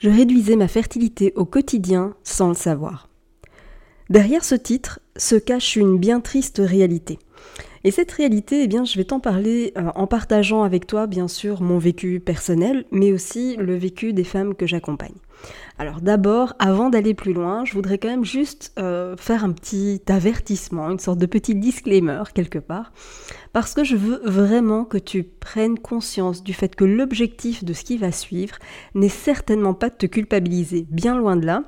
Je réduisais ma fertilité au quotidien sans le savoir. Derrière ce titre se cache une bien triste réalité. Et cette réalité, eh je vais t'en parler euh, en partageant avec toi, bien sûr, mon vécu personnel, mais aussi le vécu des femmes que j'accompagne. Alors d'abord, avant d'aller plus loin, je voudrais quand même juste euh, faire un petit avertissement, une sorte de petit disclaimer quelque part, parce que je veux vraiment que tu prennes conscience du fait que l'objectif de ce qui va suivre n'est certainement pas de te culpabiliser, bien loin de là,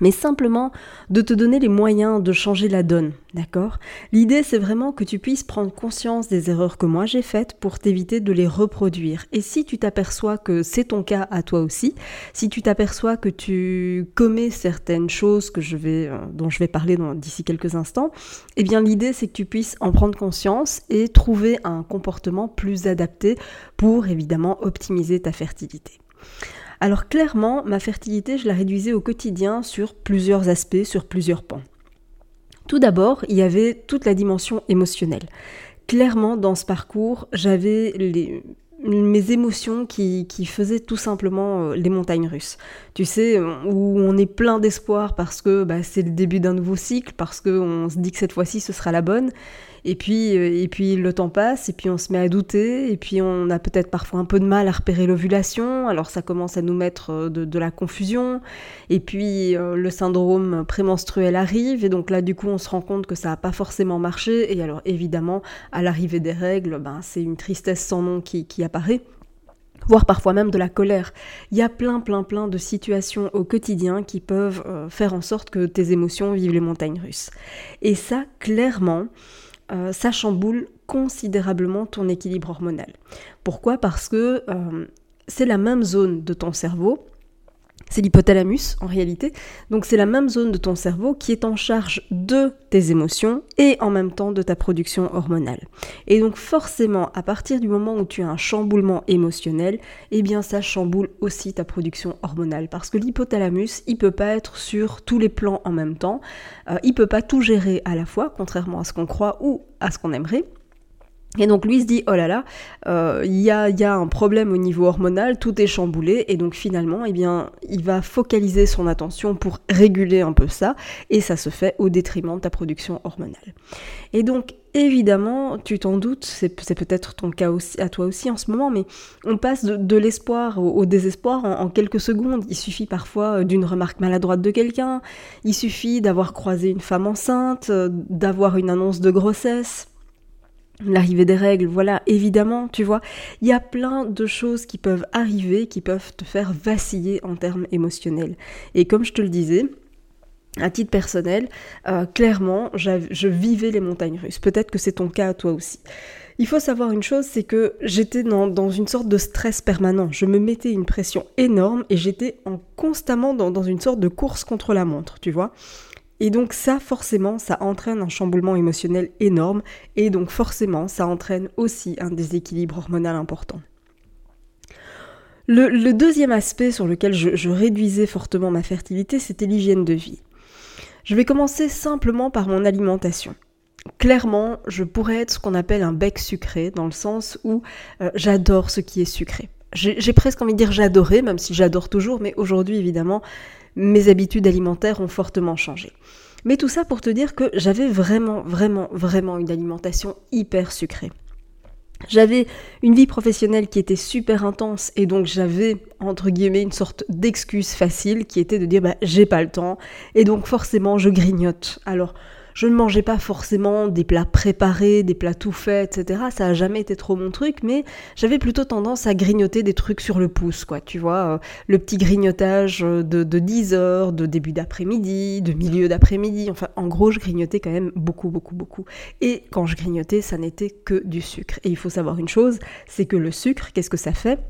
mais simplement de te donner les moyens de changer la donne, d'accord? L'idée c'est vraiment que tu puisses prendre conscience des erreurs que moi j'ai faites pour t'éviter de les reproduire. Et si tu t'aperçois que c'est ton cas à toi aussi, si tu t'aperçois que tu commets certaines choses que je vais, euh, dont je vais parler d'ici quelques instants, eh bien l'idée c'est que tu puisses en prendre conscience et trouver un comportement plus adapté pour évidemment optimiser ta fertilité. Alors clairement, ma fertilité, je la réduisais au quotidien sur plusieurs aspects, sur plusieurs pans. Tout d'abord, il y avait toute la dimension émotionnelle. Clairement, dans ce parcours, j'avais mes émotions qui, faisaient tout simplement euh, les montagnes russes. Tu sais, où on est plein d'espoir parce que bah, c'est le début d'un nouveau cycle, parce qu'on se dit que cette fois-ci ce sera la bonne. Et puis, euh, et puis le temps passe, et puis on se met à douter, et puis on a peut-être parfois un peu de mal à repérer l'ovulation, alors ça commence à nous mettre euh, de, la confusion, et puis euh, le syndrome prémenstruel arrive, et donc là du coup on se rend compte que ça n'a pas forcément marché, et alors évidemment à l'arrivée des règles, ben, c'est une tristesse sans nom qui, apparaît voire parfois même de la colère. Il y a plein, plein, plein de situations au quotidien qui peuvent faire en sorte que tes émotions vivent les montagnes russes. Et ça, clairement, euh, ça chamboule considérablement ton équilibre hormonal. Pourquoi? Parce que euh, c'est la même zone de ton cerveau c'est l'hypothalamus en réalité. Donc c'est la même zone de ton cerveau qui est en charge de tes émotions et en même temps de ta production hormonale. Et donc forcément, à partir du moment où tu as un chamboulement émotionnel, eh bien ça chamboule aussi ta production hormonale. Parce que l'hypothalamus, il peut pas être sur tous les plans en même temps. Euh, il peut pas tout gérer à la fois, contrairement à ce qu'on croit ou à ce qu'on aimerait. Et donc lui se dit, oh là là, euh, il y, a, un problème au niveau hormonal, tout est chamboulé, et donc finalement, eh bien, il va focaliser son attention pour réguler un peu ça, et ça se fait au détriment de ta production hormonale. Et donc, évidemment, tu t'en doutes, c'est peut-être ton cas aussi, à toi aussi en ce moment, mais on passe de, l'espoir au, désespoir en, en, quelques secondes. Il suffit parfois d'une remarque maladroite de quelqu'un, il suffit d'avoir croisé une femme enceinte, d'avoir une annonce de grossesse l'arrivée des règles, voilà, évidemment, tu vois, il y a plein de choses qui peuvent arriver, qui peuvent te faire vaciller en termes émotionnels. Et comme je te le disais, à titre personnel, euh, clairement, je vivais les montagnes russes. Peut-être que c'est ton cas à toi aussi. Il faut savoir une chose, c'est que j'étais dans, une sorte de stress permanent. Je me mettais une pression énorme et j'étais constamment dans, dans une sorte de course contre la montre, tu vois. Et donc ça, forcément, ça entraîne un chamboulement émotionnel énorme, et donc forcément, ça entraîne aussi un déséquilibre hormonal important. Le, deuxième aspect sur lequel je, réduisais fortement ma fertilité, c'était l'hygiène de vie. Je vais commencer simplement par mon alimentation. Clairement, je pourrais être ce qu'on appelle un bec sucré, dans le sens où euh, j'adore ce qui est sucré. J'ai presque envie de dire j'adorais, même si j'adore toujours, mais aujourd'hui, évidemment, mes habitudes alimentaires ont fortement changé. Mais tout ça pour te dire que j'avais vraiment, vraiment, vraiment une alimentation hyper sucrée. J'avais une vie professionnelle qui était super intense et donc j'avais entre guillemets une sorte d'excuse facile qui était de dire bah j'ai pas le temps et donc forcément je grignote. Alors Je ne mangeais pas forcément des plats préparés, des plats tout faits, etc. Ça a jamais été trop mon truc, mais j'avais plutôt tendance à grignoter des trucs sur le pouce, quoi. Tu vois, euh, le petit grignotage de, de 10 heures, de début d'après-midi, de milieu d'après-midi. Enfin, en gros, je grignotais quand même beaucoup, beaucoup, beaucoup. Et quand je grignotais, ça n'était que du sucre. Et il faut savoir une chose, c'est que le sucre, qu'est-ce que ça fait?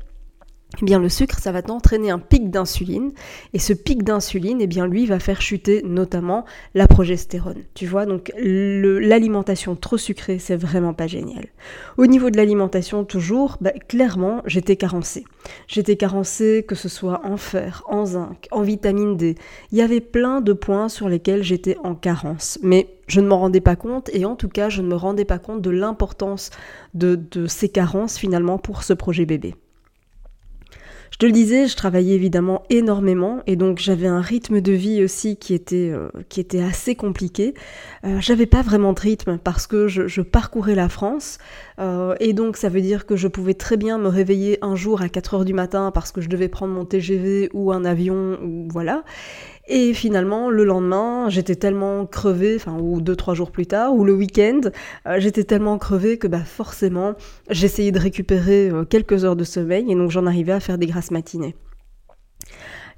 Eh bien le sucre, ça va entraîner un pic d'insuline, et ce pic d'insuline, eh bien lui va faire chuter notamment la progestérone. Tu vois, donc l'alimentation trop sucrée, c'est vraiment pas génial. Au niveau de l'alimentation, toujours, bah, clairement, j'étais carencée. J'étais carencée, que ce soit en fer, en zinc, en vitamine D. Il y avait plein de points sur lesquels j'étais en carence, mais je ne m'en rendais pas compte, et en tout cas, je ne me rendais pas compte de l'importance de ces carences finalement pour ce projet bébé. Je te le disais, je travaillais évidemment énormément et donc j'avais un rythme de vie aussi qui était, euh, qui était assez compliqué. Euh, j'avais pas vraiment de rythme parce que je, parcourais la France euh, et donc ça veut dire que je pouvais très bien me réveiller un jour à 4 heures du matin parce que je devais prendre mon TGV ou un avion ou voilà. Et finalement, le lendemain, j'étais tellement crevée, enfin, ou deux, trois jours plus tard, ou le week-end, euh, j'étais tellement crevée que bah, forcément, j'essayais de récupérer euh, quelques heures de sommeil, et donc j'en arrivais à faire des grasses matinées.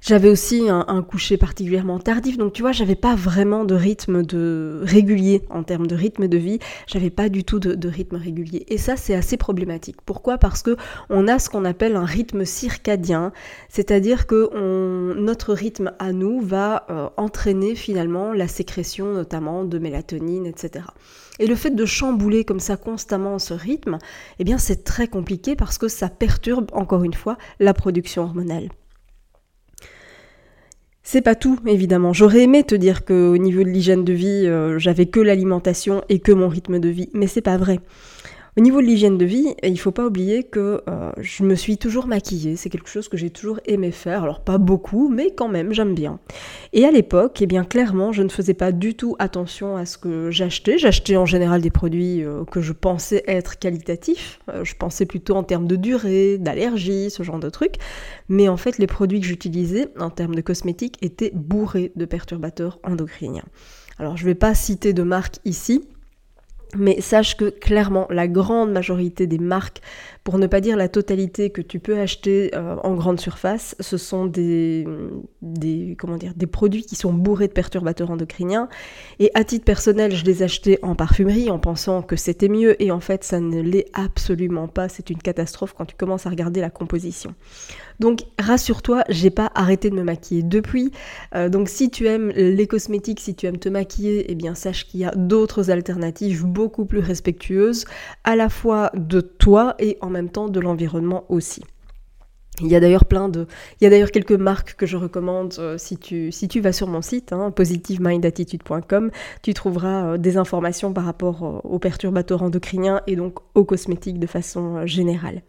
J'avais aussi un, coucher particulièrement tardif, donc tu vois, j'avais pas vraiment de rythme de régulier en termes de rythme de vie. J'avais pas du tout de, rythme régulier, et ça c'est assez problématique. Pourquoi? Parce que on a ce qu'on appelle un rythme circadien, c'est-à-dire que notre rythme à nous va euh, entraîner finalement la sécrétion notamment de mélatonine, etc. Et le fait de chambouler comme ça constamment ce rythme, eh bien c'est très compliqué parce que ça perturbe encore une fois la production hormonale. C'est pas tout, évidemment. J'aurais aimé te dire qu'au niveau de l'hygiène de vie, euh, j'avais que l'alimentation et que mon rythme de vie, mais c'est pas vrai. Au niveau de l'hygiène de vie, il faut pas oublier que euh, je me suis toujours maquillée. C'est quelque chose que j'ai toujours aimé faire. Alors pas beaucoup, mais quand même, j'aime bien. Et à l'époque, eh bien clairement, je ne faisais pas du tout attention à ce que j'achetais. J'achetais en général des produits euh, que je pensais être qualitatifs. Euh, je pensais plutôt en termes de durée, d'allergie, ce genre de trucs. Mais en fait, les produits que j'utilisais en termes de cosmétiques étaient bourrés de perturbateurs endocriniens. Alors je ne vais pas citer de marque ici, mais sache que clairement, la grande majorité des marques, pour ne pas dire la totalité que tu peux acheter euh, en grande surface, ce sont des, comment dire, des produits qui sont bourrés de perturbateurs endocriniens. Et à titre personnel, je les achetais en parfumerie en pensant que c'était mieux. Et en fait, ça ne l'est absolument pas. C'est une catastrophe quand tu commences à regarder la composition. Donc rassure-toi, j'ai pas arrêté de me maquiller depuis. Euh, donc si tu aimes les cosmétiques, si tu aimes te maquiller, eh bien sache qu'il y a d'autres alternatives beaucoup plus respectueuses, à la fois de toi et en même temps de l'environnement aussi. Il y a d'ailleurs plein de, il y a d'ailleurs quelques marques que je recommande euh, si tu vas sur mon site hein, positivemindattitude.com, tu trouveras euh, des informations par rapport euh, aux perturbateurs endocriniens et donc aux cosmétiques de façon générale.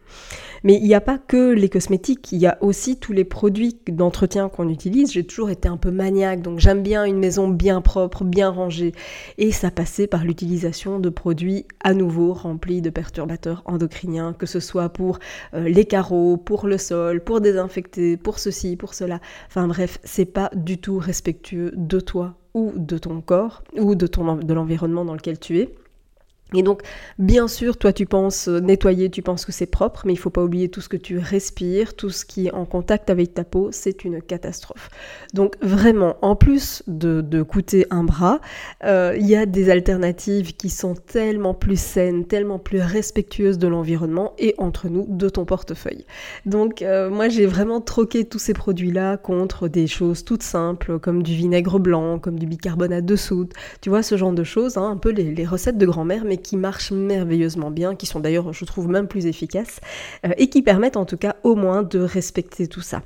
Mais il n'y a pas que les cosmétiques, il y a aussi tous les produits d'entretien qu'on utilise. J'ai toujours été un peu maniaque, donc j'aime bien une maison bien propre, bien rangée, et ça passait par l'utilisation de produits à nouveau remplis de perturbateurs endocriniens, que ce soit pour les carreaux, pour le sol pour désinfecter, pour ceci, pour cela. Enfin bref, c'est pas du tout respectueux de toi ou de ton corps ou de ton de l'environnement dans lequel tu es. Et donc, bien sûr, toi, tu penses nettoyer, tu penses que c'est propre, mais il faut pas oublier tout ce que tu respires, tout ce qui est en contact avec ta peau, c'est une catastrophe. Donc, vraiment, en plus de, coûter un bras, euh, il y a des alternatives qui sont tellement plus saines, tellement plus respectueuses de l'environnement et entre nous de ton portefeuille. Donc, euh, moi, j'ai vraiment troqué tous ces produits-là contre des choses toutes simples, comme du vinaigre blanc, comme du bicarbonate de soude, tu vois, ce genre de choses, hein, un peu les, les recettes de grand-mère, mais qui marchent merveilleusement bien, qui sont d'ailleurs, je trouve, même plus efficaces, euh, et qui permettent en tout cas au moins de respecter tout ça.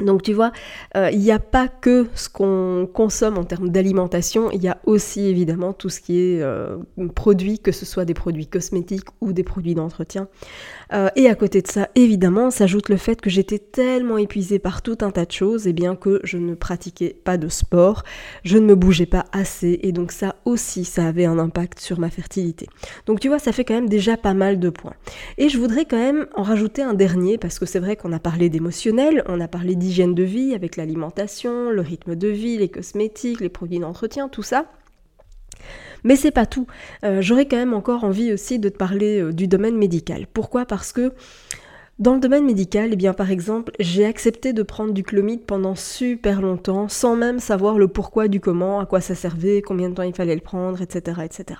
Donc tu vois, euh, il n'y a pas que ce qu'on consomme en termes d'alimentation, il y a aussi évidemment tout ce qui est euh, produit, que ce soit des produits cosmétiques ou des produits d'entretien. Euh, et à côté de ça, évidemment, s'ajoute le fait que j'étais tellement épuisée par tout un tas de choses, et bien que je ne pratiquais pas de sport, je ne me bougeais pas assez, et donc ça aussi, ça avait un impact sur ma fertilité. Donc tu vois, ça fait quand même déjà pas mal de points. Et je voudrais quand même en rajouter un dernier, parce que c'est vrai qu'on a parlé d'émotionnel, on a parlé de vie avec l'alimentation, le rythme de vie, les cosmétiques, les produits d'entretien, tout ça. Mais c'est pas tout. Euh, j'aurais quand même encore envie aussi de te parler euh, du domaine médical. Pourquoi? Parce que dans le domaine médical, eh bien par exemple, j'ai accepté de prendre du chlomide pendant super longtemps, sans même savoir le pourquoi du comment, à quoi ça servait, combien de temps il fallait le prendre, etc., etc.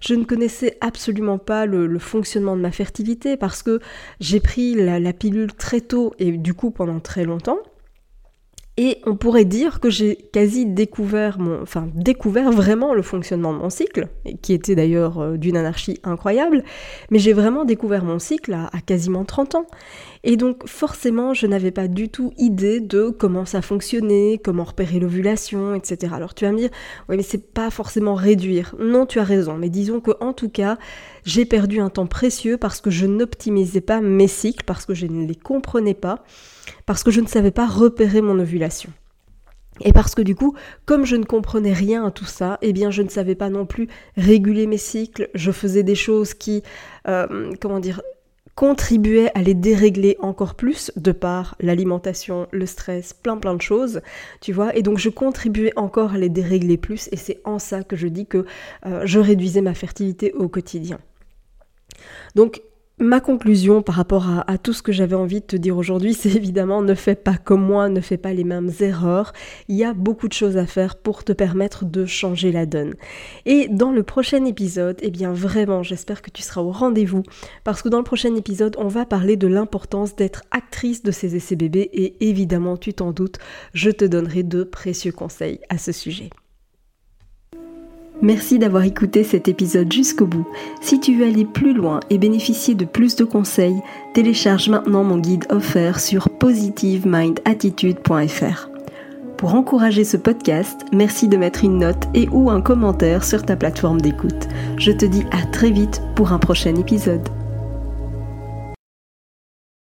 Je ne connaissais absolument pas le, fonctionnement de ma fertilité parce que j'ai pris la, pilule très tôt et du coup pendant très longtemps. Et on pourrait dire que j'ai quasi découvert mon, enfin découvert vraiment le fonctionnement de mon cycle, qui était d'ailleurs euh, d'une anarchie incroyable, mais j'ai vraiment découvert mon cycle à, à, quasiment 30 ans. Et donc forcément, je n'avais pas du tout idée de comment ça fonctionnait, comment repérer l'ovulation, etc. Alors tu vas me dire, oui mais c'est pas forcément réduire. Non, tu as raison, mais disons que en tout cas, j'ai perdu un temps précieux parce que je n'optimisais pas mes cycles, parce que je ne les comprenais pas, parce que je ne savais pas repérer mon ovulation. Et parce que du coup, comme je ne comprenais rien à tout ça, eh bien je ne savais pas non plus réguler mes cycles, je faisais des choses qui, euh, comment dire, contribuait à les dérégler encore plus de par l'alimentation, le stress, plein plein de choses, tu vois, et donc je contribuais encore à les dérégler plus et c'est en ça que je dis que euh, je réduisais ma fertilité au quotidien. Donc Ma conclusion par rapport à, tout ce que j'avais envie de te dire aujourd'hui, c'est évidemment ne fais pas comme moi, ne fais pas les mêmes erreurs. Il y a beaucoup de choses à faire pour te permettre de changer la donne. Et dans le prochain épisode, eh bien vraiment, j'espère que tu seras au rendez-vous parce que dans le prochain épisode, on va parler de l'importance d'être actrice de ces essais bébés et évidemment, tu t'en doutes, je te donnerai de précieux conseils à ce sujet. Merci d'avoir écouté cet épisode jusqu'au bout. Si tu veux aller plus loin et bénéficier de plus de conseils, télécharge maintenant mon guide offert sur positivemindattitude.fr. Pour encourager ce podcast, merci de mettre une note et ou un commentaire sur ta plateforme d'écoute. Je te dis à très vite pour un prochain épisode.